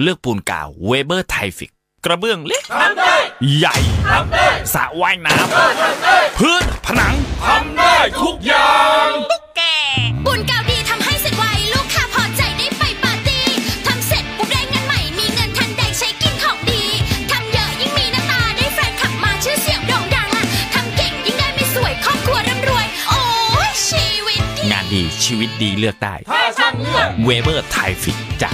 เลือกปูนกาวเวเบอร์ไทล์ฟิก กระเบื้องเล็กทำได้ ใหญ่ทำได้สระว่ายน้ำทำได้พื้นผนังทำได้ทุกอย่างแกบุญเก่าดีทำให้เสร็จไวลูกค้าพอใจได้ไปปาร์ตี้ทำเสร็จปุ๊บได้เงินใหม่มีเงินทันใดใช้กินของดีทำเยอะยิ่งมีหน้าตาได้แฟนขับมาชื่อเสียงโด่งดังอะทำเก่งยิ่งได้ไม่สวยครอบครัวร่ำรวย โอ้ยชีวิตดีงานดีชีวิตดีเลือกได้ถ้าช่างเลือกเวเบอร์ไทฟิกจ้า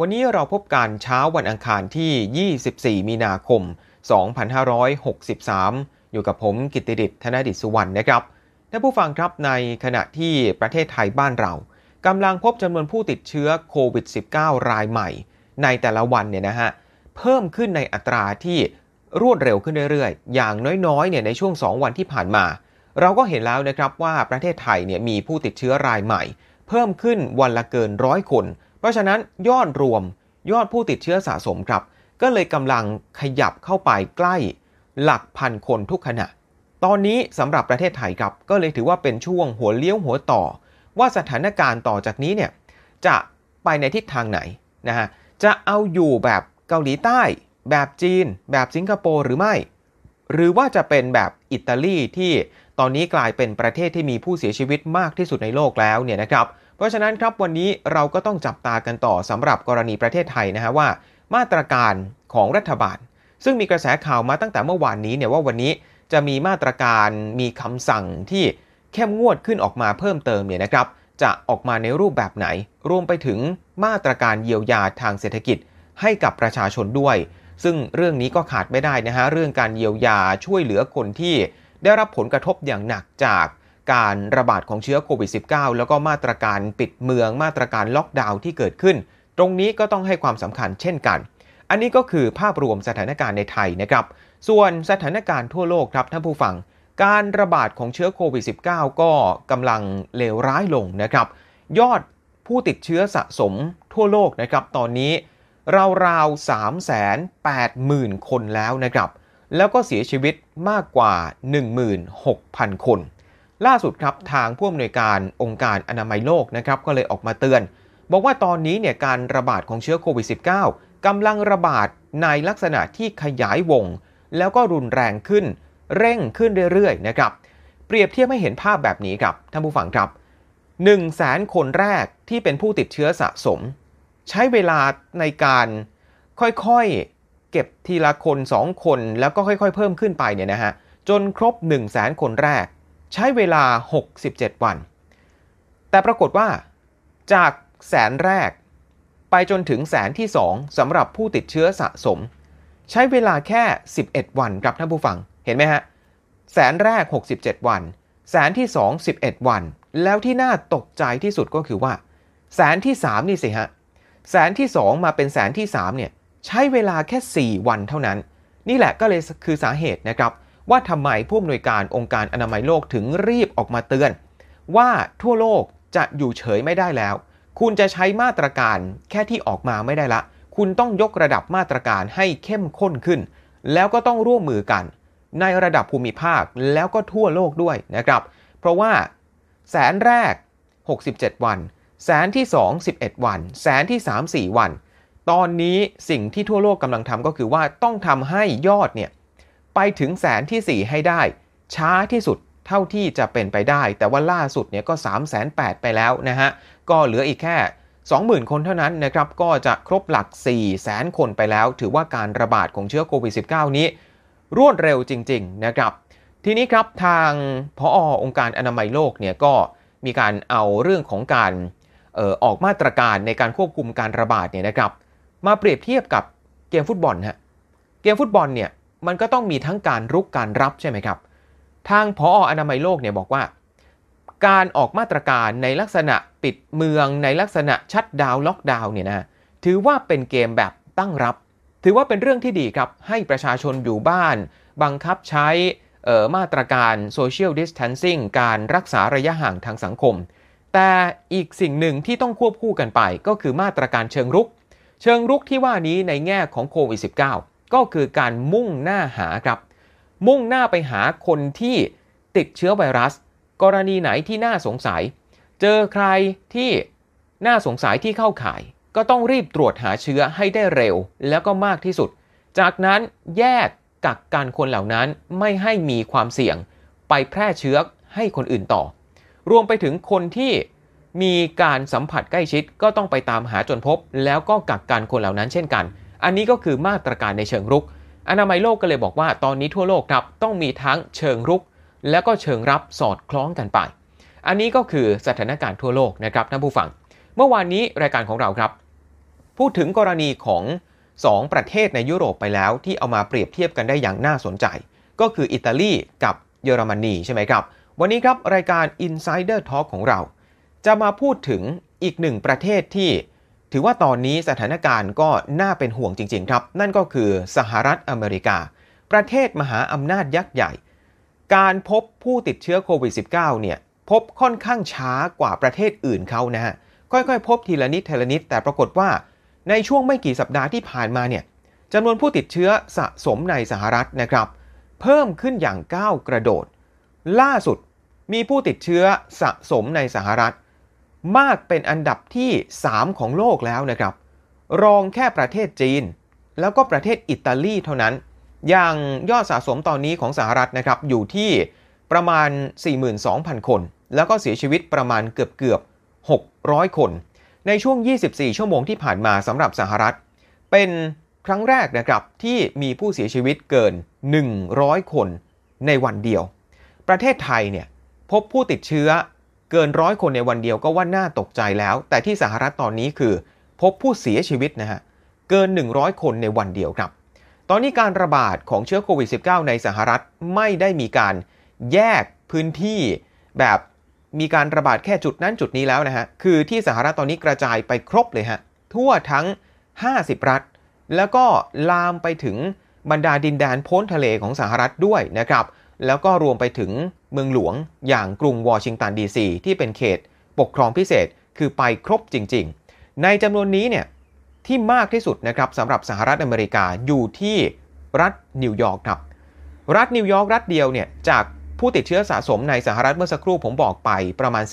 วันนี้เราพบกันเช้าวันอังคารที่ 24 มีนาคม 2563 อยู่กับผมกิตติดิษฐ์ธนดิษฐ์สุวรรณนะครับท่านผู้ฟังครับในขณะที่ประเทศไทยบ้านเรากำลังพบจำนวนผู้ติดเชื้อโควิด -19 รายใหม่ ในแต่ละวันเนี่ยนะฮะเพิ่มขึ้นในอัตราที่รวดเร็วขึ้นเรื่อยๆ อย่างน้อยๆเนี่ยในช่วง 2 วันที่ผ่านมา เราก็เห็นแล้วนะครับว่าประเทศไทยเนี่ยมีผู้ติดเชื้อรายใหม่ เพิ่มขึ้นวันละเกินร้อยคน เพราะฉะนั้นยอดรวมยอดผู้ติดเชื้อสะสมครับ ก็เลยกำลังขยับเข้าไปใกล้หลักพันคนทุกขณะ ตอนนี้สำหรับประเทศไทยครับก็เลยถือว่าเป็นช่วงหัวเลี้ยวหัวต่อ ว่าสถานการณ์ต่อจากนี้เนี่ยจะไปในทิศทางไหนนะฮะจะเอาอยู่แบบเกาหลีใต้ แบบจีน แบบสิงคโปร์หรือไม่ หรือว่าจะเป็นแบบอิตาลีที่ตอนนี้กลายเป็นประเทศที่มีผู้เสียชีวิตมากที่สุดในโลกแล้วเนี่ยนะครับเราะฉะนั้นครับวันนี้เราก็ต้องจับตากันต่อสำหรับกรณีประเทศไทยนะฮะว่า มาตรการของรัฐบาล ซึ่งมีกระแสข่าวมาตั้งแต่เมื่อวานนี้เนี่ยว่าวันนี้จะมีมาตรการมีคำสั่งที่เข้มงวดขึ้นออกมาเพิ่มเติมเนี่ยนะครับ จะออกมาในรูปแบบไหน รวมไปถึงมาตรการเยียวยาทางเศรษฐกิจ ให้กับประชาชนด้วย ซึ่งเรื่องนี้ก็ขาดไม่ได้นะฮะเรื่องการเยียวยาช่วยเหลือคนที่ได้รับผลกระทบอย่างหนักจาก การระบาดของเชื้อโควิด -19 แล้วก็มาตรการปิดเมืองมาตรการล็อกดาวน์ที่เกิดขึ้น ตรงนี้ก็ต้องให้ความสำคัญเช่นกัน อันนี้ก็คือภาพรวมสถานการณ์ในไทยนะครับ ส่วนสถานการณ์ทั่วโลกครับท่านผู้ฟัง การระบาดของเชื้อโควิด -19 ก็กำลังเลวร้ายลงนะครับ ยอดผู้ติดเชื้อสะสมทั่วโลกนะครับตอนนี้ราวๆ380,000 คนแล้วนะครับ แล้วก็เสียชีวิตมากกว่า 16,000 คน ล่าสุดครับทางผู้อำนวยการองค์การอนามัยโลกนะครับก็เลยออกมาเตือน บอกว่าตอนนี้เนี่ยการระบาดของเชื้อโควิด -19 กำลังระบาดในลักษณะที่ขยายวง แล้วก็รุนแรงขึ้น เร่งขึ้นเรื่อยๆนะครับเปรียบเทียบให้เห็นภาพแบบนี้ครับท่านผู้ฟังครับ1 0 0 0 0แสนคนแรกที่เป็นผู้ติดเชื้อสะสม ใช้เวลาในการค่อยๆ เก็บทีละคน 2 คน แล้วก็ค่อยๆ เพิ่มขึ้นไปเนี่ยนะฮะจนครบ 1 0 0 0 0แสนคนแรก ใช้เวลา 67 วัน แต่ปรากฏว่า จากแสนแรก ไปจนถึงแสนที่ 2สำหรับผู้ติดเชื้อสะสม ใช้เวลาแค่ 11 วันครับท่านผู้ฟังเห็นไหมฮะแสนแรก 67 วัน แสนที่ 2 11 วัน แล้วที่น่าตกใจที่สุดก็คือว่า แสนที่ 3 นี่สิฮะแสนที่ 2 มาเป็นแสนที่ 3 เนี่ย ใช้เวลาแค่ 4 วันเท่านั้น นี่แหละก็เลยคือสาเหตุนะครับ ว่าทำไมผู้อำนวยการองค์การอนามัยโลกถึงรีบออกมาเตือน ว่าทั่วโลกจะอยู่เฉยไม่ได้แล้ว คุณจะใช้มาตรการแค่ที่ออกมาไม่ได้ละ คุณต้องยกระดับมาตรการให้เข้มข้นขึ้น แล้วก็ต้องร่วมมือกัน ในระดับภูมิภาคแล้วก็ทั่วโลกด้วยนะครับ เพราะว่าแสนแรก 67 วัน แสนที่ 2 11 วัน แสนที่ 3 4 วัน ตอนนี้สิ่งที่ทั่วโลกกำลังทำก็คือว่าต้องทำให้ยอดเนี่ย ไปถึงแสนที่ 4 ให้ได้ ช้าที่สุดเท่าที่จะเป็นไปได้ แต่ว่าล่าสุดเนี่ยก็3 8 0 0 0ไปแล้วนะฮะ ก็เหลืออีกแค่ 20,000 คนเท่านั้นนะครับ ก็จะครบหลัก 4 0 0 0 0 0 คนไปแล้ว ถือว่าการระบาดของเชื้อโควิด -19 นี้ รวดเร็วจริง ๆ นะครับ ทีนี้ครับทางพอองค์การอนามัยโลกเนี่ยก็มีการเอาเรื่องของการเออออกมาตรการในการควบคุมการระบาดเนี่ยนะครับ มาเปรียบเทียบกับเกมฟุตบอลฮะ เกมฟุตบอลเนี่ย มันก็ต้องมีทั้งการรุกการรับใช่ไหมครับ ทางพออนามัยโลกเนี่ยบอกว่า การออกมาตรการในลักษณะปิดเมืองในลักษณะชัดดาวล็อกดาวเนี่ยนะถือว่าเป็นเกมแบบตั้งรับ ถือว่าเป็นเรื่องที่ดีครับ ให้ประชาชนอยู่บ้าน บังคับใช้มาตรการ Social Distancing การรักษาระยะห่างทางสังคม แต่อีกสิ่งหนึ่งที่ต้องควบคู่กันไปก็คือมาตรการเชิงรุก เชิงรุกที่ว่านี้ในแง่ของโควิด -19 ก็คือการมุ่งหน้าหาครับ มุ่งหน้าไปหาคนที่ติดเชื้อไวรัส กรณีไหนที่น่าสงสัย เจอใครที่น่าสงสัยที่เข้าข่าย ก็ต้องรีบตรวจหาเชื้อให้ได้เร็ว แล้วก็มากที่สุด จากนั้นแยกกักกันคนเหล่านั้นไม่ให้มีความเสี่ยง ไปแพร่เชื้อให้คนอื่นต่อ รวมไปถึงคนที่มีการสัมผัสใกล้ชิดก็ต้องไปตามหาจนพบ แล้วก็กักกันคนเหล่านั้นเช่นกัน อันนี้ก็คือมาตรการในเชิงรุก อนามัยโลกก็เลยบอกว่าตอนนี้ทั่วโลกครับต้องมีทั้งเชิงรุก แล้วก็เชิงรับสอดคล้องกันไป อันนี้ก็คือสถานการณ์ทั่วโลกนะครับท่านผู้ฟัง เมื่อวานนี้รายการของเราครับ พูดถึงกรณีของ 2 ประเทศในยุโรปไปแล้ว ที่เอามาเปรียบเทียบกันได้อย่างน่าสนใจ ก็คืออิตาลีกับเยอรมนีใช่ไหมครับ วันนี้ครับรายการ Insider Talk ของเรา จะมาพูดถึงอีกหนึ่งประเทศที่ ถือว่าตอนนี้สถานการณ์ก็น่าเป็นห่วงจริง ๆ ครับ นั่นก็คือสหรัฐอเมริกา ประเทศมหาอำนาจยักษ์ใหญ่ การพบผู้ติดเชื้อโควิด -19 เนี่ยพบค่อนข้างช้ากว่าประเทศอื่นเขานะฮะ ค่อยๆ พบทีละนิดทีละนิด แต่ปรากฏว่าในช่วงไม่กี่สัปดาห์ที่ผ่านมาเนี่ยจำนวนผู้ติดเชื้อสะสมในสหรัฐนะครับ เพิ่มขึ้นอย่างก้าวกระโดด ล่าสุดมีผู้ติดเชื้อสะสมในสหรัฐ มากเป็นอันดับที่ 3 ของโลกแล้วนะครับ รองแค่ประเทศจีน แล้วก็ประเทศอิตาลีเท่านั้น อย่างยอดสะสมตอนนี้ของสหรัฐนะครับอยู่ที่ประมาณ 42,000 คน แล้วก็เสียชีวิตประมาณเกือบเกือบ600 คน ในช่วง 24 ชั่วโมงที่ผ่านมาสำหรับสหรัฐ เป็นครั้งแรกนะครับที่มีผู้เสียชีวิตเกิน 100 คนในวันเดียว ประเทศไทยเนี่ยพบผู้ติดเชื้อ เกินร้อยคนในวันเดียวก็ว่าน่าตกใจแล้ว แต่ที่สหรัฐตอนนี้คือ พบผู้เสียชีวิตนะฮะเกิน 100 คนในวันเดียวครับ ตอนนี้การระบาดของเชื้อโควิด -19 ในสหรัฐไม่ได้มีการแยกพื้นที่แบบมีการระบาดแค่จุดนั้นจุดนี้แล้วนะฮะ คือที่สหรัฐตอนนี้กระจายไปครบเลยฮะ ทั่วทั้ง 50 รัฐ แล้วก็ลามไปถึงบรรดาดินแดนพ้นทะเลของสหรัฐด้วยนะครับ แล้วก็รวมไปถึงเมืองหลวงอย่างกรุงวอชิงตันดีซีที่เป็นเขตปกครองพิเศษคือไปครบจริง ๆ ในจำนวนนี้เนี่ยที่มากที่สุดนะครับสำหรับสหรัฐอเมริกาอยู่ที่รัฐนิวยอร์กครับ รัฐนิวยอร์กรัฐเดียวเนี่ยจากผู้ติดเชื้อสะสมในสหรัฐเมื่อสักครู่ผมบอกไปประมาณ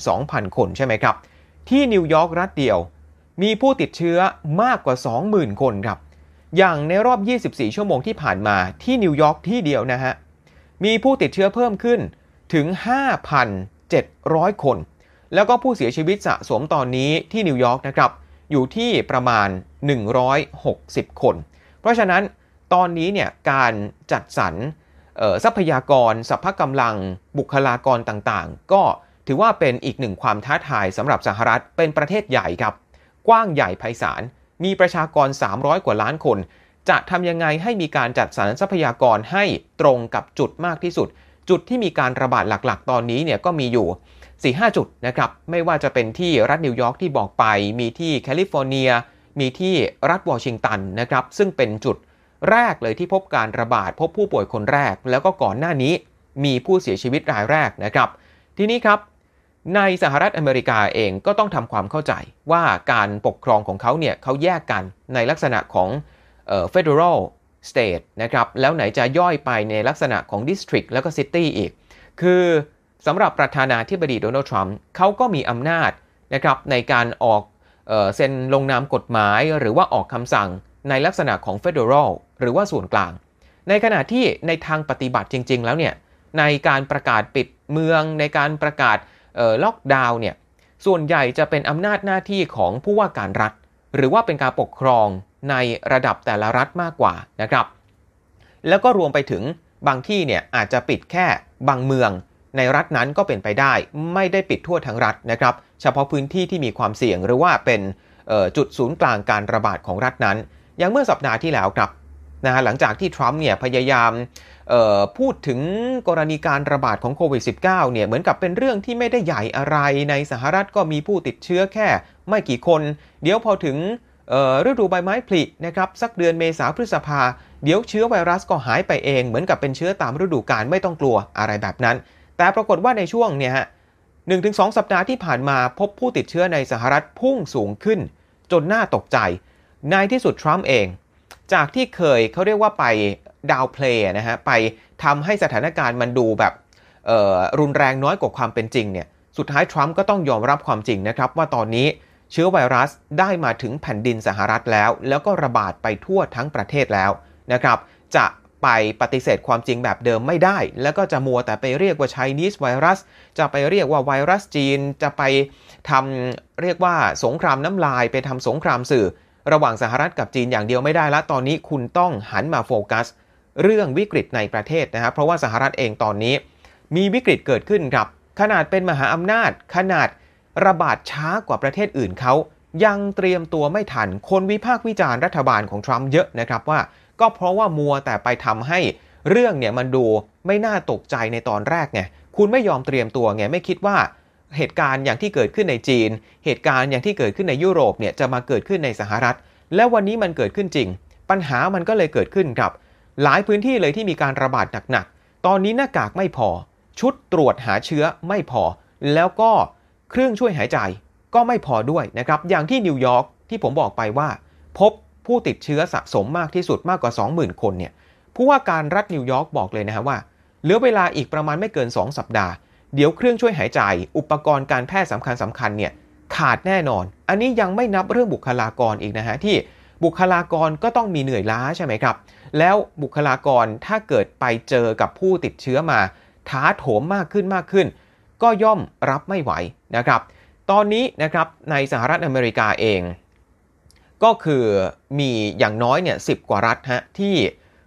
42,000 คนใช่ไหมครับ ที่นิวยอร์กรัฐเดียว มีผู้ติดเชื้อมากกว่า 20,000 คนครับ อย่างในรอบ 24 ชั่วโมงที่ผ่านมาที่นิวยอร์กที่เดียวนะฮะ มีผู้ติดเชื้อเพิ่มขึ้นถึง 5,700 คน แล้วก็ผู้เสียชีวิตสะสมตอนนี้ที่นิวยอร์กนะครับ อยู่ที่ประมาณ 160 คน เพราะฉะนั้นตอนนี้เนี่ยการจัดสรรทรัพยากรสัพพกำลัง บุคลากรต่างๆ ก็ถือว่าเป็นอีกหนึ่งความท้าทายสำหรับสหรัฐเป็นประเทศใหญ่ครับ กว้างใหญ่ไพศาลมีประชากร 300 กว่าล้านคน จะทำยังไงให้มีการจัดสรรทรัพยากรให้ตรงกับจุดมากที่สุด จุดที่มีการระบาดหลักๆ ตอนนี้เนี่ยก็มีอยู่ 4-5 จุดนะครับ ไม่ว่าจะเป็นที่รัฐนิวยอร์กที่บอกไป มีที่แคลิฟอร์เนีย มีที่รัฐวอชิงตันนะครับ ซึ่งเป็นจุดแรกเลยที่พบการระบาด พบผู้ป่วยคนแรก แล้วก็ก่อนหน้านี้มีผู้เสียชีวิตรายแรกนะครับ ทีนี้ครับ ในสหรัฐอเมริกาเองก็ต้องทำความเข้าใจว่าการปกครองของเขาเนี่ยเขาแยกกันในลักษณะของ เอ่อ federal state นะครับแล้วไหนจะย่อยไปในลักษณะของ district แล้วก็ city อีก คือสำหรับประธานาธิบดีโดนัลด์ทรัมป์เขาก็มีอำนาจนะครับในการออกเอ่อเซ็นลงนามกฎหมาย หรือว่าออกคำสั่งในลักษณะของ federal หรือว่าส่วนกลาง ในขณะที่ในทางปฏิบัติจริง ๆ แล้วเนี่ยในการประกาศปิดเมืองในการประกาศล็อกดาวน์เนี่ยส่วนใหญ่จะเป็นอำนาจหน้าที่ของผู้ว่าการรัฐ หรือว่าเป็นการปกครอง ในระดับแต่ละรัฐมากกว่านะครับ แล้วก็รวมไปถึงบางที่เนี่ยอาจจะปิดแค่บางเมือง ในรัฐนั้นก็เป็นไปได้ ไม่ได้ปิดทั่วทั้งรัฐนะครับ เฉพาะพื้นที่ที่มีความเสี่ยงหรือว่าเป็นจุดศูนย์กลางการระบาดของรัฐนั้น อย่างเมื่อสัปดาห์ที่แล้วครับนะฮะหลังจากที่ทรัมป์เนี่ยพยายามพูดถึงกรณีการระบาดของโควิด -19 เนี่ยเหมือนกับเป็นเรื่องที่ไม่ได้ใหญ่อะไรในสหรัฐก็มีผู้ติดเชื้อแค่ไม่กี่คน เดี๋ยวพอถึง ฤดูใบไม้ผลินะครับสักเดือนเมษาพฤษภาเดี๋ยวเชื้อไวรัสก็หายไปเอง เหมือนกับเป็นเชื้อตามฤดูกาลไม่ต้องกลัวอะไรแบบนั้น แต่ปรากฏว่าในช่วงเนี่ยฮะหนึ่งถึงสสัปดาห์ที่ผ่านมาพบผู้ติดเชื้อในสหรัฐพุ่งสูงขึ้น จนน่าตกใจ ในที่สุดทรัมป์เอง จากที่เคยเขาเรียกว่าไปดาวเพลย์นะฮะไปทำให้สถานการณ์มันดูแบบรุนแรงน้อยกว่าความเป็นจริงเนี่ยสุดท้ายทรัมป์ก็ต้องยอมรับความจริงนะครับว่าตอนนี้ เชื้อไวรัสได้มาถึงแผ่นดินสหรัฐแล้ว แล้วก็ระบาดไปทั่วทั้งประเทศแล้วนะครับ จะไปปฏิเสธความจริงแบบเดิมไม่ได้ แล้วก็จะมัวแต่ไปเรียกว่า Chinese ไวรัส จะไปเรียกว่าไวรัสจีน จะไปทำเรียกว่าสงครามน้ำลาย ไปทำสงครามสื่อ ระหว่างสหรัฐกับจีนอย่างเดียวไม่ได้แล้วตอนนี้คุณต้องหันมาโฟกัส เรื่องวิกฤตในประเทศนะครับเพราะว่าสหรัฐเองตอนนี้ มีวิกฤตเกิดขึ้นครับ ขนาดเป็นมหาอำนาจ ขนาด ระบาดช้ากว่าประเทศอื่นเขายังเตรียมตัวไม่ทัน คนวิพากษ์วิจารณ์รัฐบาลของทรัมป์เยอะนะครับว่า ก็เพราะว่ามัวแต่ไปทำให้เรื่องเนี่ยมันดูไม่น่าตกใจในตอนแรกไงคุณไม่ยอมเตรียมตัวไงไม่คิดว่าเหตุการณ์อย่างที่เกิดขึ้นในจีน เหตุการณ์อย่างที่เกิดขึ้นในยุโรปเนี่ยจะมาเกิดขึ้นในสหรัฐ และวันนี้มันเกิดขึ้นจริง ปัญหามันก็เลยเกิดขึ้นครับ หลายพื้นที่เลยที่มีการระบาดหนักๆตอนนี้หน้ากากไม่พอ ชุดตรวจหาเชื้อไม่พอ แล้วก็ เครื่องช่วยหายใจก็ไม่พอด้วยนะครับ อย่างที่นิวยอร์กที่ผมบอกไปว่า พบผู้ติดเชื้อสะสมมากที่สุดมากกว่า 20,000 คนเนี่ยผู้ว่าการรัฐนิวยอร์กบอกเลยนะฮะว่า เหลือเวลาอีกประมาณไม่เกิน 2 สัปดาห์ เดี๋ยวเครื่องช่วยหายใจ อุปกรณ์การแพทย์สำคัญสำคัญเนี่ยขาดแน่นอน อันนี้ยังไม่นับเรื่องบุคลากรอีกนะฮะที่บุคลากรก็ต้องมีเหนื่อยล้าใช่ไหมครับ แล้วบุคลากรถ้าเกิดไปเจอกับผู้ติดเชื้อมา ถาโถมมากขึ้นมากขึ้น ก็ย่อมรับไม่ไหวนะครับ ตอนนี้นะครับในสหรัฐอเมริกาเอง ก็คือมีอย่างน้อยเนี่ยสิบกว่ารัฐฮะที่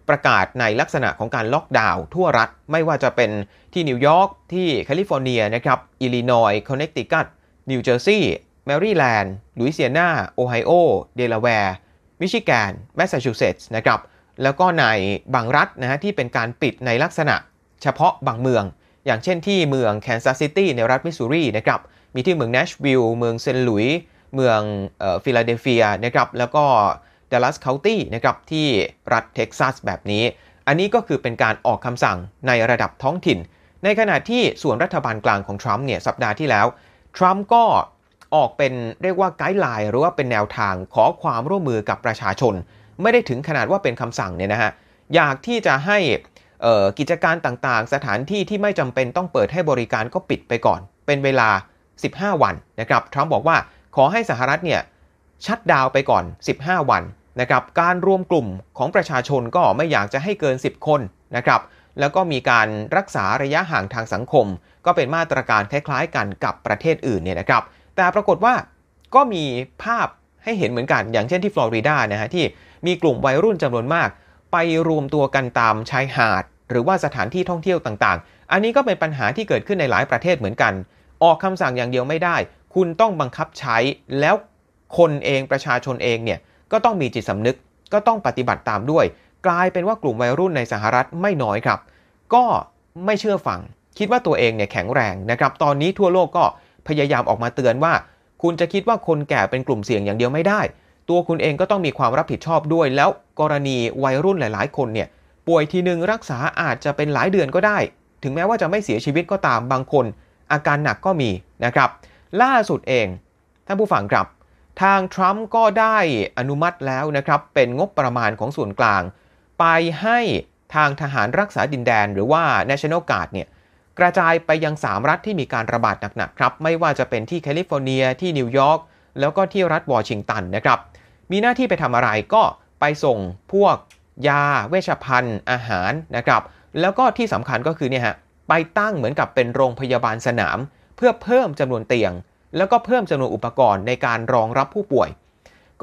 ประกาศในลักษณะของการล็อกดาวน์ทั่วรัฐ ไม่ว่าจะเป็นที่นิวยอร์กที่แคลิฟอร์เนียนะครับอิลลินอยส์คอนเนตทิคัตนิวเจอร์ซีย์แมริแลนด์ลุยเซียนาโอไฮโอเดลาแวร์มิชิแกนแมสซาชูเซตส์นะครับแล้วก็ในบางรัฐนะฮะที่เป็นการปิดในลักษณะเฉพาะบางเมือง อย่างเช่นที่เมืองแคนซัสซิตี้ในรัฐมิสซูรีนะครับ มีที่เมืองเนชวิลล์เมืองเซนต์หลุยส์เมืองฟิลาเดลเฟียนะครับแล้วก็ดัลลัสเคานตี้นะครับที่รัฐเท็กซัสแบบนี้ อันนี้ก็คือเป็นการออกคำสั่งในระดับท้องถิ่น ในขณะที่ส่วนรัฐบาลกลางของทรัมป์เนี่ยสัปดาห์ที่แล้วทรัมป์ก็ออกเป็นเรียกว่าไกด์ไลน์หรือว่าเป็นแนวทางขอความร่วมมือกับประชาชน ไม่ได้ถึงขนาดว่าเป็นคำสั่งเนี่ยนะฮะอยากที่จะให้ กิจการต่างๆ สถานที่ที่ไม่จำเป็นต้องเปิดให้บริการก็ปิดไปก่อน เป็นเวลา 15 วันนะครับทรัมป์บอกว่าขอให้สหรัฐเนี่ยชัดดาวไปก่อน 15 วันนะครับการรวมกลุ่มของประชาชนก็ไม่อยากจะให้เกิน 10 คนนะครับแล้วก็มีการรักษาระยะห่างทางสังคม ก็เป็นมาตรการคล้าย ๆ กันกับประเทศอื่นเนี่ยนะครับ แต่ปรากฏว่าก็มีภาพให้เห็นเหมือนกัน อย่างเช่นที่ฟลอริดานะฮะที่มีกลุ่มวัยรุ่นจำนวนมาก ไปรวมตัวกันตามชายหาด หรือว่าสถานที่ท่องเที่ยวต่างๆ อันนี้ก็เป็นปัญหาที่เกิดขึ้นในหลายประเทศเหมือนกัน ออกคำสั่งอย่างเดียวไม่ได้ คุณต้องบังคับใช้ แล้วคนเองประชาชนเองเนี่ยก็ต้องมีจิตสำนึก ก็ต้องปฏิบัติตามด้วย กลายเป็นว่ากลุ่มวัยรุ่นในสหรัฐไม่น้อยครับ ก็ไม่เชื่อฟัง คิดว่าตัวเองเนี่ยแข็งแรงนะครับ ตอนนี้ทั่วโลกก็พยายามออกมาเตือนว่า คุณจะคิดว่าคนแก่เป็นกลุ่มเสี่ยงอย่างเดียวไม่ได้ ตัวคุณเองก็ต้องมีความรับผิดชอบด้วย แล้วกรณีวัยรุ่นหลาย ๆ คนเนี่ยป่วยทีหนึ่งรักษาอาจจะเป็นหลายเดือนก็ได้ ถึงแม้ว่าจะไม่เสียชีวิตก็ตามบางคน อาการหนักก็มีนะครับ ล่าสุดเองท่านผู้ฟังครับ ทางทรัมป์ก็ได้อนุมัติแล้วนะครับ เป็นงบประมาณของส่วนกลาง ไปให้ทางทหารรักษาดินแดนหรือว่า National Guard เนี่ยกระจายไปยัง 3 รัฐที่มีการระบาดหนักๆครับ ไม่ว่าจะเป็นที่แคลิฟอร์เนียที่นิวยอร์ก แล้วก็ที่รัฐวอชิงตันนะครับ มีหน้าที่ไปทำอะไรก็ไปส่งพวกยาเวชภัณฑ์ อาหารนะครับ แล้วก็ที่สำคัญก็คือเนี่ยฮะไปตั้งเหมือนกับเป็นโรงพยาบาลสนาม เพื่อเพิ่มจำนวนเตียง แล้วก็เพิ่มจำนวนอุปกรณ์ในการรองรับผู้ป่วย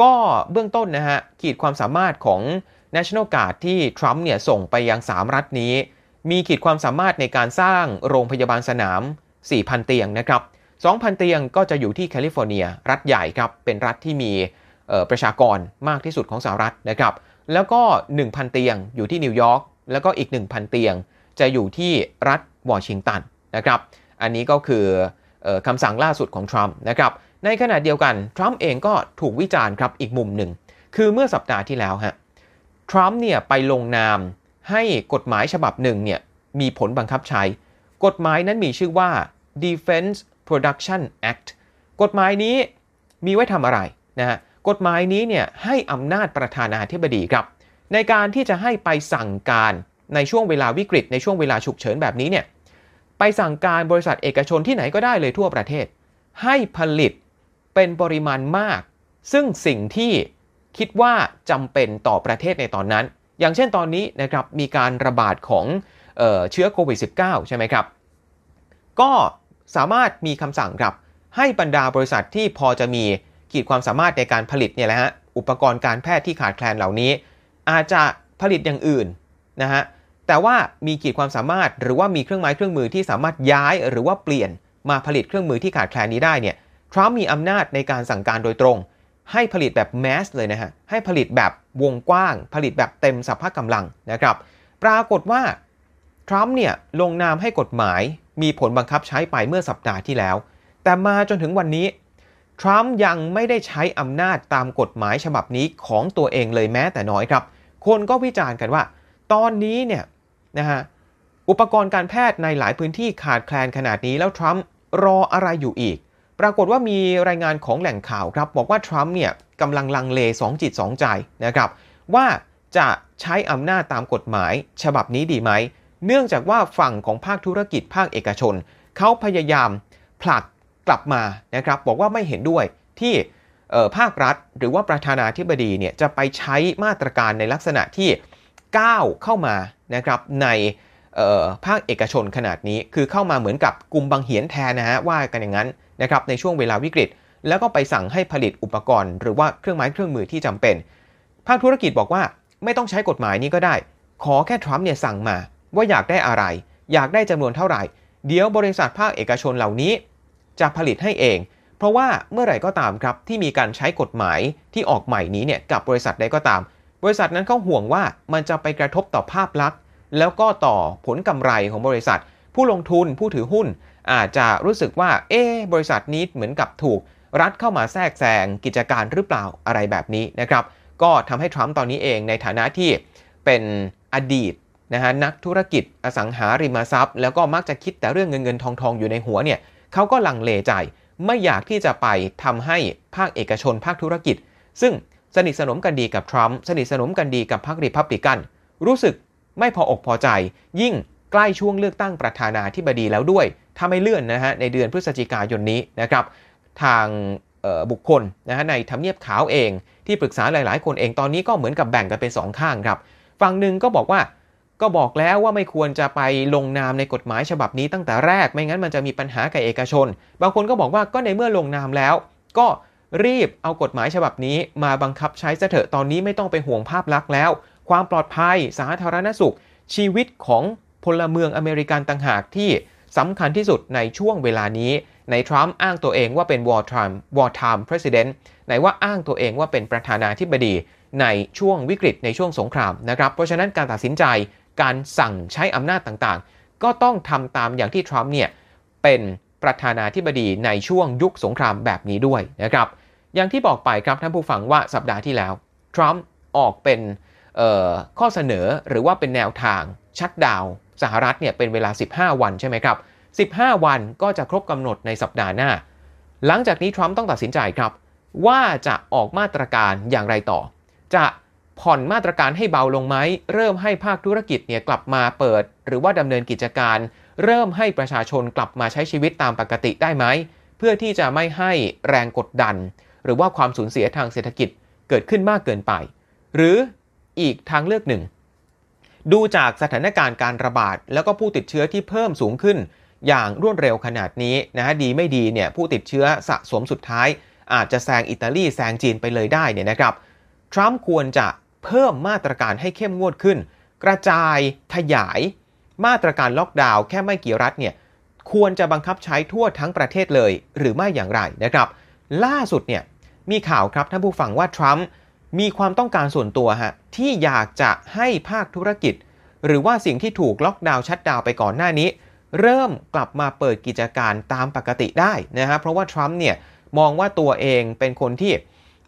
ก็เบื้องต้นนะฮะขีดความสามารถของ National Guard ที่ทรัมป์เนี่ยส่งไปยัง 3 รัฐนี้ มีขีดความสามารถในการสร้างโรงพยาบาลสนาม 4,000 เตียงนะครับ 2,000 เตียงก็จะอยู่ที่แคลิฟอร์เนีย รัฐใหญ่ครับ เป็นรัฐที่มีประชากรมากที่สุดของสหรัฐนะครับ แล้วก็ 1,000 เตียงอยู่ที่นิวยอร์ก แล้วก็อีก 1,000 เตียงจะอยู่ที่รัฐวอชิงตันนะครับ อันนี้ก็คืออคำสั่งล่าสุดของทรัมป์นะครับ ในขณะเดียวกัน ทรัมป์เองก็ถูกวิจารณ์ครับอีกมุมหนึ่ง คือเมื่อสัปดาห์ที่แล้วฮะ ทรัมป์เนี่ยไปลงนามให้กฎหมายฉบับหนึ่งเนี่ยมีผลบังคับใช้ กฎหมายนั้นมีชื่อว่า Defense Production Act กฎหมายนี้มีไว้ทำอะไรนะฮะกฎหมายนี้เนี่ยให้อำนาจประธานาธิบดีครับ ในการที่จะให้ไปสั่งการในช่วงเวลาวิกฤตในช่วงเวลาฉุกเฉินแบบนี้เนี่ยไปสั่งการบริษัทเอกชนที่ไหนก็ได้เลยทั่วประเทศ ให้ผลิตเป็นปริมาณมาก ซึ่งสิ่งที่คิดว่าจำเป็นต่อประเทศในตอนนั้น อย่างเช่นตอนนี้นะครับมีการระบาดของเออเชื้อโควิด -19 ใช่ไหมครับ ก็ สามารถมีคำสั่งครับ ให้บรรดาบริษัทที่พอจะมีขีดความสามารถในการผลิตเนี่ยแหละฮะอุปกรณ์การแพทย์ที่ขาดแคลนเหล่านี้ อาจจะผลิตอย่างอื่นนะฮะแต่ว่ามีขีดความสามารถหรือว่ามีเครื่องไม้เครื่องมือที่สามารถย้ายหรือว่าเปลี่ยนมาผลิตเครื่องมือที่ขาดแคลนนี้ได้เนี่ยทรัมป์มีอำนาจในการสั่งการโดยตรง ให้ผลิตแบบแมสเลยนะฮะให้ผลิตแบบวงกว้าง ผลิตแบบเต็มสัพพะกำลังนะครับ ปรากฏว่าทรัมป์เนี่ยลงนามให้กฎหมาย มีผลบังคับใช้ไปเมื่อสัปดาห์ที่แล้ว แต่มาจนถึงวันนี้ ทรัมป์ยังไม่ได้ใช้อำนาจตามกฎหมายฉบับนี้ของตัวเองเลยแม้แต่น้อยครับ คนก็วิจารณ์กันว่า ตอนนี้เนี่ยนะฮะอุปกรณ์การแพทย์ในหลายพื้นที่ขาดแคลนขนาดนี้แล้วทรัมป์รออะไรอยู่อีก ปรากฏว่ามีรายงานของแหล่งข่าวครับ บอกว่าทรัมป์เนี่ยกำลังลังเลสองจิตสองใจนะครับว่าจะใช้อำนาจตามกฎหมาย ฉบับนี้ดีไหม เนื่องจากว่าฝั่งของภาคธุรกิจภาคเอกชน เขาพยายามผลักกลับมานะครับบอกว่าไม่เห็นด้วยที่ภาครัฐ หรือว่าประธานาธิบดีเนี่ยจะไปใช้มาตรการในลักษณะที่ก้าวเข้ามานะครับในภาคเอกชนขนาดนี้ คือเข้ามาเหมือนกับกลุ่มบางเหียนแทนนะฮะว่ากันอย่างนั้นนะครับในช่วงเวลาวิกฤต แล้วก็ไปสั่งให้ผลิตอุปกรณ์ หรือว่าเครื่องไม้เครื่องมือที่จำเป็น ภาคธุรกิจบอกว่าไม่ต้องใช้กฎหมายนี้ก็ได้ ขอแค่ทรัมป์เนี่ยสั่งมา ว่าอยากได้อะไร อยากได้จำนวนเท่าไหร่ เดี๋ยวบริษัทภาคเอกชนเหล่านี้ จะผลิตให้เอง เพราะว่าเมื่อไหร่ก็ตามครับที่มีการใช้กฎหมายที่ออกใหม่นี้เนี่ยกับบริษัทใดก็ตาม บริษัทนั้นเขาห่วงว่ามันจะไปกระทบต่อภาพลักษณ์ แล้วก็ต่อผลกำไรของบริษัท ผู้ลงทุนผู้ถือหุ้น อาจจะรู้สึกว่าเอ๊บริษัทนี้เหมือนกับถูก รัฐเข้ามาแทรกแซงกิจการหรือเปล่าอะไรแบบนี้นะครับก็ทำให้ทรัมป์ตอนนี้เองในฐานะที่เป็นอดีต นะฮะนักธุรกิจอสังหาริมทรัพย์ แล้วก็มักจะคิดแต่เรื่องเงินเงินทองทองอยู่ในหัวเนี่ยเขาก็ลังเลใจไม่อยากที่จะไปทำให้ภาคเอกชนภาคธุรกิจ ซึ่งสนิทสนมกันดีกับทรัมป์สนิทสนมกันดีกับพรรครีพับลิกัน รู้สึกไม่พออกพอใจ ยิ่งใกล้ช่วงเลือกตั้งประธานาธิบดีแล้วด้วย ถ้าไม่เลื่อนนะฮะในเดือนพฤศจิกายนนี้นะครับทางบุคคลนะฮะในทำเนียบขาวเองที่ปรึกษาหลาย ๆ คนเองตอนนี้ก็เหมือนกับแบ่งกันเป็น 2 ข้างครับ ฝั่งหนึ่งก็บอกว่า ก็บอกแล้วว่าไม่ควรจะไปลงนามในกฎหมายฉบับนี้ตั้งแต่แรก ไม่งั้นมันจะมีปัญหากับเอกชน บางคนก็บอกว่าก็ในเมื่อลงนามแล้ว ก็รีบเอากฎหมายฉบับนี้มาบังคับใช้ซะเถอะตอนนี้ไม่ต้องไปห่วงภาพลักษณ์แล้ว ความปลอดภัย สาธารณสุข ชีวิตของพลเมืองอเมริกันต่างหากที่สำคัญที่สุดในช่วงเวลานี้ในทรัมป์อ้างตัวเองว่าเป็น war time war time president ในไหนว่าอ้างตัวเองว่าเป็นประธานาธิบดีในช่วงวิกฤตในช่วงสงครามนะครับ เพราะฉะนั้นการตัดสินใจ การสั่งใช้อำนาจต่างๆ ก็ต้องทำตามอย่างที่ทรัมป์เนี่ยเป็นประธานาธิบดีในช่วงยุคสงครามแบบนี้ด้วยนะครับ อย่างที่บอกไปครับท่านผู้ฟังว่าสัปดาห์ที่แล้วทรัมป์ออกเป็นข้อเสนอหรือว่าเป็นแนวทางชัดดาวสหรัฐเนี่ยเป็นเวลา 15 วันใช่ไหมครับ 15 วันก็จะครบกำหนดในสัปดาห์หน้า หลังจากนี้ทรัมป์ต้องตัดสินใจครับ ว่าจะออกมาตรการอย่างไรต่อ จะ ผ่อนมาตรการให้เบาลงไหม เริ่มให้ภาคธุรกิจเนี่ยกลับมาเปิด หรือว่าดำเนินกิจการ เริ่มให้ประชาชนกลับมาใช้ชีวิตตามปกติได้ไหม เพื่อที่จะไม่ให้แรงกดดัน หรือว่าความสูญเสียทางเศรษฐกิจเกิดขึ้นมากเกินไป หรืออีกทางเลือกหนึ่ง ดูจากสถานการณ์การระบาด แล้วก็ผู้ติดเชื้อที่เพิ่มสูงขึ้น อย่างรวดเร็วขนาดนี้นะฮะดีไม่ดีเนี่ยผู้ติดเชื้อสะสมสุดท้าย อาจจะแซงอิตาลีแซงจีนไปเลยได้เนี่ยนะครับทรัมป์ควรจะ เพิ่มมาตรการให้เข้มงวดขึ้น กระจายขยาย มาตรการล็อกดาวน์แค่ไม่กี่รัฐเนี่ยควรจะบังคับใช้ทั่วทั้งประเทศเลย หรือไม่อย่างไรนะครับ ล่าสุดเนี่ยมีข่าวครับท่านผู้ฟังว่าทรัมป์มีความต้องการส่วนตัวฮะที่อยากจะให้ภาคธุรกิจ หรือว่าสิ่งที่ถูกล็อกดาวน์ชัดดาวไปก่อนหน้านี้ เริ่มกลับมาเปิดกิจการตามปกติได้นะฮะเพราะว่าทรัมป์เนี่ยมองว่าตัวเองเป็นคนที่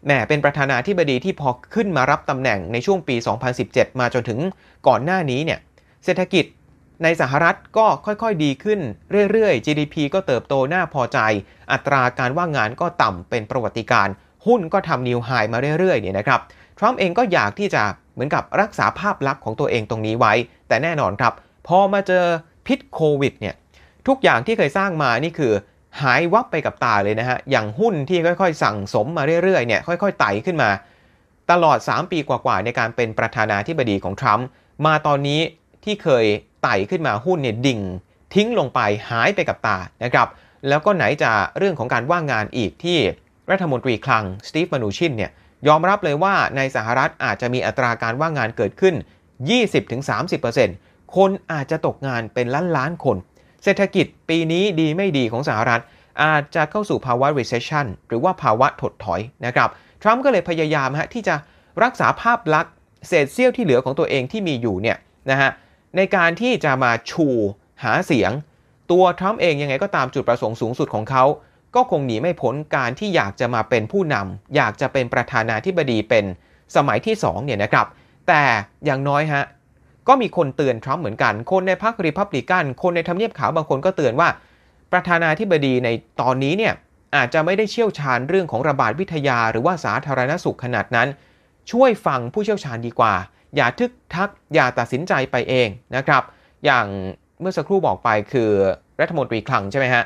แหมเป็นประธานาธิบดีที่พอขึ้นมารับตำแหน่งในช่วงปี 2017 มาจนถึงก่อนหน้านี้เนี่ยเศรษฐกิจในสหรัฐก็ค่อยๆดีขึ้นเรื่อยๆ GDP ก็เติบโตน่าพอใจ อัตราการว่างงานก็ต่ำเป็นประวัติการ หุ้นก็ทำนิวไฮมาเรื่อยๆเนี่ยนะครับ ทรัมป์เองก็อยากที่จะเหมือนกับรักษาภาพลักษณ์ของตัวเองตรงนี้ไว้ แต่แน่นอนครับ พอมาเจอพิษโควิดเนี่ย ทุกอย่างที่เคยสร้างมานี่คือ หายวับไปกับตาเลยนะฮะ อย่างหุ้นที่ค่อยๆ สั่งสมมาเรื่อยๆ เนี่ย ค่อยๆ ไต่ขึ้นมา ตลอด 3 ปีกว่าๆ ในการเป็นประธานาธิบดีของทรัมป์มาตอนนี้ที่เคยไต่ขึ้นมาหุ้นเนี่ยดิ่ง ทิ้งลงไปหายไปกับตานะครับ แล้วก็ไหนจะเรื่องของการว่างงานอีกที่รัฐมนตรีคลังสตีฟมานูชินเนี่ยยอมรับเลยว่าในสหรัฐอาจจะมีอัตราการว่างงานเกิดขึ้น 20-30%คนอาจจะตกงานเป็นล้านล้านคน เศรษฐกิจปีนี้ดีไม่ดีของสหรัฐ อาจจะเข้าสู่ภาวะ recession หรือว่าภาวะถดถอยนะครับ ทรัมป์ก็เลยพยายามฮะที่จะรักษาภาพลักษณ์เศษเสี้ยวที่เหลือของตัวเองที่มีอยู่เนี่ยนะฮะในการที่จะมาชูหาเสียง ตัวทรัมป์เองยังไงก็ตามจุดประสงค์สูงสุดของเขาก็คงหนีไม่พ้นการที่อยากจะมาเป็นผู้นำอยากจะเป็นประธานาธิบดีเป็นสมัยที่2เนี่ยนะครับ แต่อย่างน้อยฮะ ก็มีคนเตือนทรัมป์เหมือนกัน คนในพรรครีพับลิกัน คนในทำเนียบขาวบางคนก็เตือนว่า ประธานาธิบดีในตอนนี้เนี่ยอาจจะไม่ได้เชี่ยวชาญเรื่องของระบาดวิทยา หรือว่าสาธารณสุขขนาดนั้น ช่วยฟังผู้เชี่ยวชาญดีกว่า อย่าทึกทัก อย่าตัดสินใจไปเองนะครับ อย่างเมื่อสักครู่บอกไปคือรัฐมนตรีคลังใช่ไหมฮะ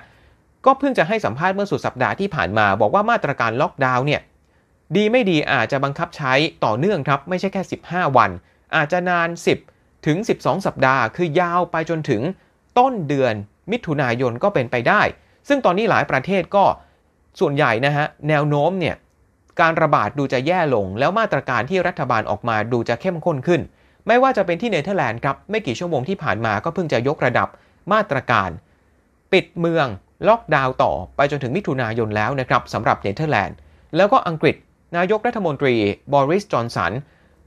ก็เพิ่งจะให้สัมภาษณ์เมื่อสุดสัปดาห์ที่ผ่านมา บอกว่ามาตรการล็อกดาวน์เนี่ยดีไม่ดีอาจจะบังคับใช้ต่อเนื่องครับ ไม่ใช่แค่ 15 วัน อาจจะนาน 10 ถึง 12 สัปดาห์ คือยาวไปจนถึงต้นเดือนมิถุนายนก็เป็นไปได้ ซึ่งตอนนี้หลายประเทศก็ส่วนใหญ่นะฮะแนวโน้มเนี่ยการระบาดดูจะแย่ลง แล้วมาตรการที่รัฐบาลออกมาดูจะเข้มข้นขึ้น ไม่ว่าจะเป็นที่เนเธอร์แลนด์ครับไม่กี่ชั่วโมงที่ผ่านมาก็เพิ่งจะยกระดับมาตรการ ปิดเมืองล็อกดาวน์ต่อไปจนถึงมิถุนายนแล้วนะครับสำหรับเนเธอร์แลนด์ แล้วก็อังกฤษ นายกรัฐมนตรีบอริสจอนสัน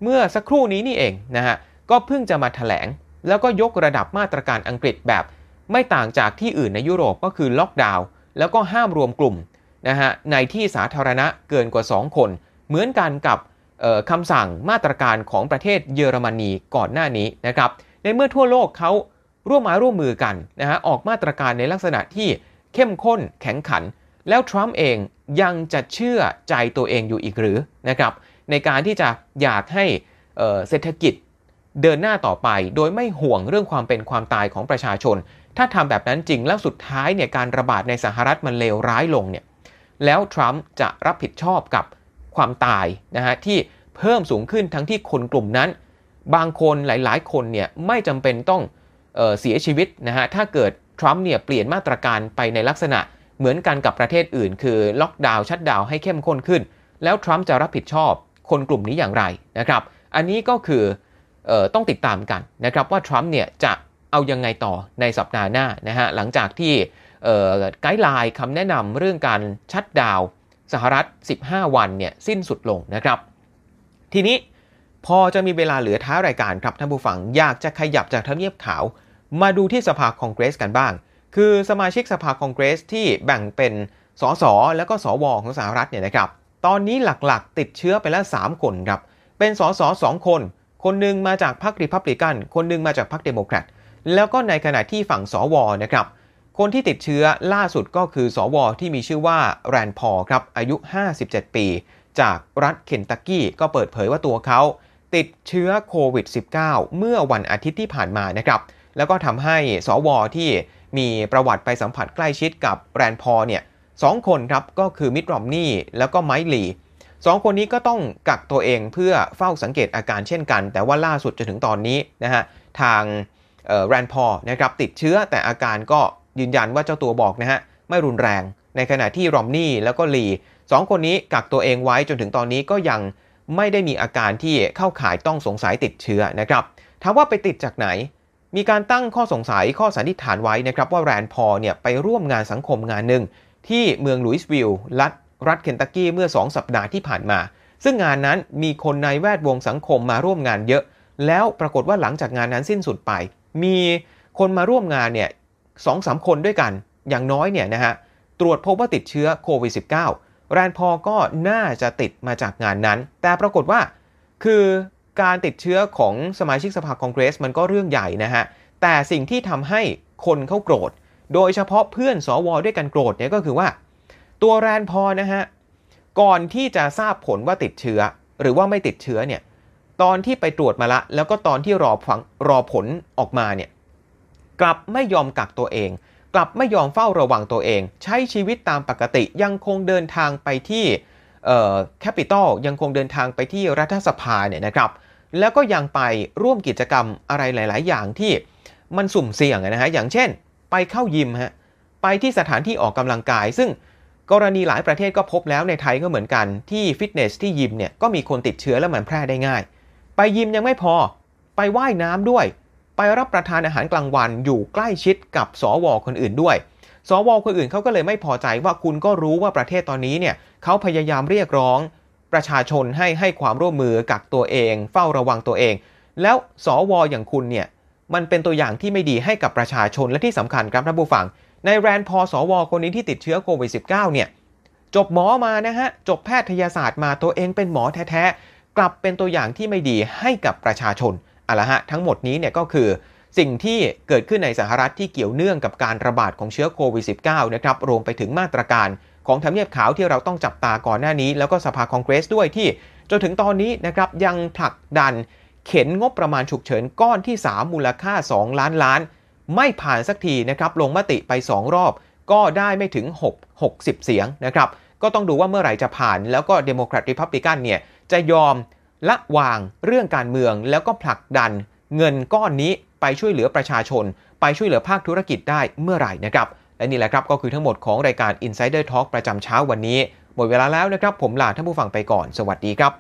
เมื่อสักครู่นี้นี่เองนะฮะ ก็เพิ่งจะมาถแถลง แล้วก็ยกระดับมาตรการอังกฤษแบบ ไม่ต่างจากที่อื่นในยุโรปก็คือล็อกดาวน์แล้วก็ห้ามรวมกลุ่มนะฮะในที่สาธารณะเกินกว่า 2 คน เหมือนกันกับคำสั่งมาตรการของประเทศเยอรมนีก่อนหน้านี้นะครับในเมื่อทั่วโลกเขาร่วมมาร่วมมือกันนะฮะออกมาตรการในลักษณะที่เข้มข้นแข็งขัน แล้วทรัมป์เองยังจะเชื่อใจตัวเองอยู่อีกหรือนะครับในการที่จะอยากให้เศรษฐกิจ เดินหน้าต่อไปโดยไม่ห่วงเรื่องความเป็นความตายของประชาชน ถ้าทำแบบนั้นจริงแล้วสุดท้ายเนี่ยการระบาดในสหรัฐมันเลวร้ายลงเนี่ยแล้วทรัมป์จะรับผิดชอบกับความตายนะฮะที่เพิ่มสูงขึ้นทั้งที่คนกลุ่มนั้น บางคนหลายๆ คนเนี่ยไม่จำเป็นต้องเออเสียชีวิตนะฮะถ้าเกิดทรัมป์เนี่ยเปลี่ยนมาตรการไปในลักษณะเหมือนกันกับประเทศอื่น คือล็อกดาวน์ shutdown ให้เข้มข้นขึ้น แล้วทรัมป์จะรับผิดชอบคนกลุ่มนี้อย่างไรนะครับ อันนี้ก็คือ ต้องติดตามกันนะครับว่าทรัมป์เนี่ยจะเอายังไงต่อในสัปดาห์หน้านะฮะหลังจากที่ guideline คำแนะนำเรื่องการ shutdown สหรัฐ 15 วันเนี่ยสิ้นสุดลงนะครับ ทีนี้พอจะมีเวลาเหลือท้ายรายการครับท่านผู้ฟังอยากจะขยับจากทำเนียบขาว มาดูที่สภาคองเกรสกันบ้าง คือสมาชิกสภาคองเกรสที่แบ่งเป็นสสแล้วก็สวของสหรัฐเนี่ยนะครับ ตอนนี้หลักๆ ติดเชื้อไปแล้ว 3 คนครับ เป็นสสสองคน คนหนึ่งมาจากพรรคริพับลิกัน คนหนึ่งมาจากพรรคเดโมแครต แล้วก็ในขณะที่ฝั่งสวนะครับ คนที่ติดเชื้อล่าสุดก็คือสวที่มีชื่อว่าแรนพอครับอายุ 57 ปี จากรัฐเคนตักกี้ก็เปิดเผยว่าตัวเขาติดเชื้อโควิด -19 เมื่อวันอาทิตย์ที่ผ่านมานะครับ แล้วก็ทำให้สวที่มีประวัติไปสัมผัสใกล้ชิดกับแรนพอเนี่ยสองคนครับก็คือมิดรอมนี่แล้วก็ไมค์ลี สองคนนี้ก็ต้องกักตัวเองเพื่อเฝ้าสังเกตอาการเช่นกัน แต่ว่าล่าสุดจนถึงตอนนี้นะฮะทางแรนพอนะครับติดเชื้อแต่อาการก็ยืนยันว่าเจ้าตัวบอกนะฮะไม่รุนแรง ในขณะที่รอมนี่แล้วก็ลีสองคนนี้กักตัวเองไว้จนถึงตอนนี้ก็ยังไม่ได้มีอาการที่เข้าข่ายต้องสงสัยติดเชื้อนะครับถามว่าไปติดจากไหน มีการตั้งข้อสงสัยข้อสันนิษฐานไว้นะครับว่าแรนพอเนี่ยไปร่วมงานสังคมงานหนึ่งที่เมืองลุยส์วิลล์รัฐ รัฐเคนตักกี้เมื่อ 2 สัปดาห์ที่ผ่านมา ซึ่งงานนั้นมีคนในแวดวงสังคมมาร่วมงานเยอะ แล้วปรากฏว่าหลังจากงานนั้นสิ้นสุดไป มีคนมาร่วมงานเนี่ยสองสามคนด้วยกันอย่างน้อยเนี่ยนะฮะตรวจพบว่าติดเชื้อโควิด -19 แรนพอก็น่าจะติดมาจากงานนั้น แต่ปรากฏว่าคือการติดเชื้อของสมาชิกสภาคองเกรสมันก็เรื่องใหญ่นะฮะ แต่สิ่งที่ทำให้คนเขาโกรธ โดยเฉพาะเพื่อนสวด้วยกันโกรธเนี่ยก็คือว่า ตัวแรนพอนะฮะ ก่อนที่จะทราบผลว่าติดเชื้อ หรือว่าไม่ติดเชื้อเนี่ย ตอนที่ไปตรวจมาละ แล้วก็ตอนที่รอฟังรอผลออกมาเนี่ย กลับไม่ยอมกักตัวเอง กลับไม่ยอมเฝ้าระวังตัวเอง ใช้ชีวิตตามปกติยังคงเดินทางไปที่แคปิตอลยังคงเดินทางไปที่รัฐสภาเนี่ยนะครับ แล้วก็ยังไปร่วมกิจกรรมอะไรหลาย ๆ อย่างที่มันสุ่มเสี่ยงนะฮะ อย่างเช่น ไปเข้ายิมฮะ ไปที่สถานที่ออกกำลังกาย ซึ่ง กรณีหลายประเทศก็พบแล้วในไทยก็เหมือนกันที่ฟิตเนสที่ยิมเนี่ยก็มีคนติดเชื้อแล้วมันแพร่ได้ง่าย ไปยิมยังไม่พอ ไปไว่ายน้ำด้วย ไปรับประทานอาหารกลางวันอยู่ใกล้ชิดกับสวคนอื่นด้วย สวคนอื่นเขาก็เลยไม่พอใจว่าคุณก็รู้ว่าประเทศตอนนี้เนี่ยเขาพยายามเรียกร้อง ประชาชนให้ให้ความร่วมมือกักตัวเอง เฝ้าระวังตัวเอง แล้วสวอย่างคุณเนี่ยมันเป็นตัวอย่างที่ไม่ดีให้กับประชาชนและที่สำคัญครับท่านผู้ฟัง ในแรนพอสวคนนี้ที่ติดเชื้อโควิด -19 เนี่ยจบหมอมานะฮะ จบแพทยศาสตร์มาตัวเองเป็นหมอแท้ๆ กลับเป็นตัวอย่างที่ไม่ดีให้กับประชาชนอะละฮะ ทั้งหมดนี้เนี่ยก็คือสิ่งที่เกิดขึ้นในสหรัฐที่เกี่ยวเนื่องกับการระบาดของเชื้อโควิด -19 นะครับ รวมไปถึงมาตรการของทำเนียบขาวที่เราต้องจับตาก่อนหน้านี้ แล้วก็สภาคองเกรสด้วยที่จนถึงตอนนี้นะครับยังผลักดันเข็นงบประมาณฉุกเฉินก้อนที่ 3 มูลค่า 2 ล้านล้าน ไม่ผ่านสักทีนะครับลงมติไป 2 รอบ ก็ได้ไม่ถึง 6 60 เสียงนะครับก็ต้องดูว่าเมื่อไหร่จะผ่าน แล้วก็เดโมแครตริพับลิกันเนี่ยจะยอมละวางเรื่องการเมืองแล้วก็ผลักดันเงินก้อนนี้ไปช่วยเหลือประชาชน ไปช่วยเหลือภาคธุรกิจได้เมื่อไหร่นะครับ และนี่แหละครับก็คือทั้งหมดของรายการ Insider Talk ประจำเช้าวันนี้ หมดเวลาแล้วนะครับ ผมลาท่านผู้ฟังไปก่อน สวัสดีครับ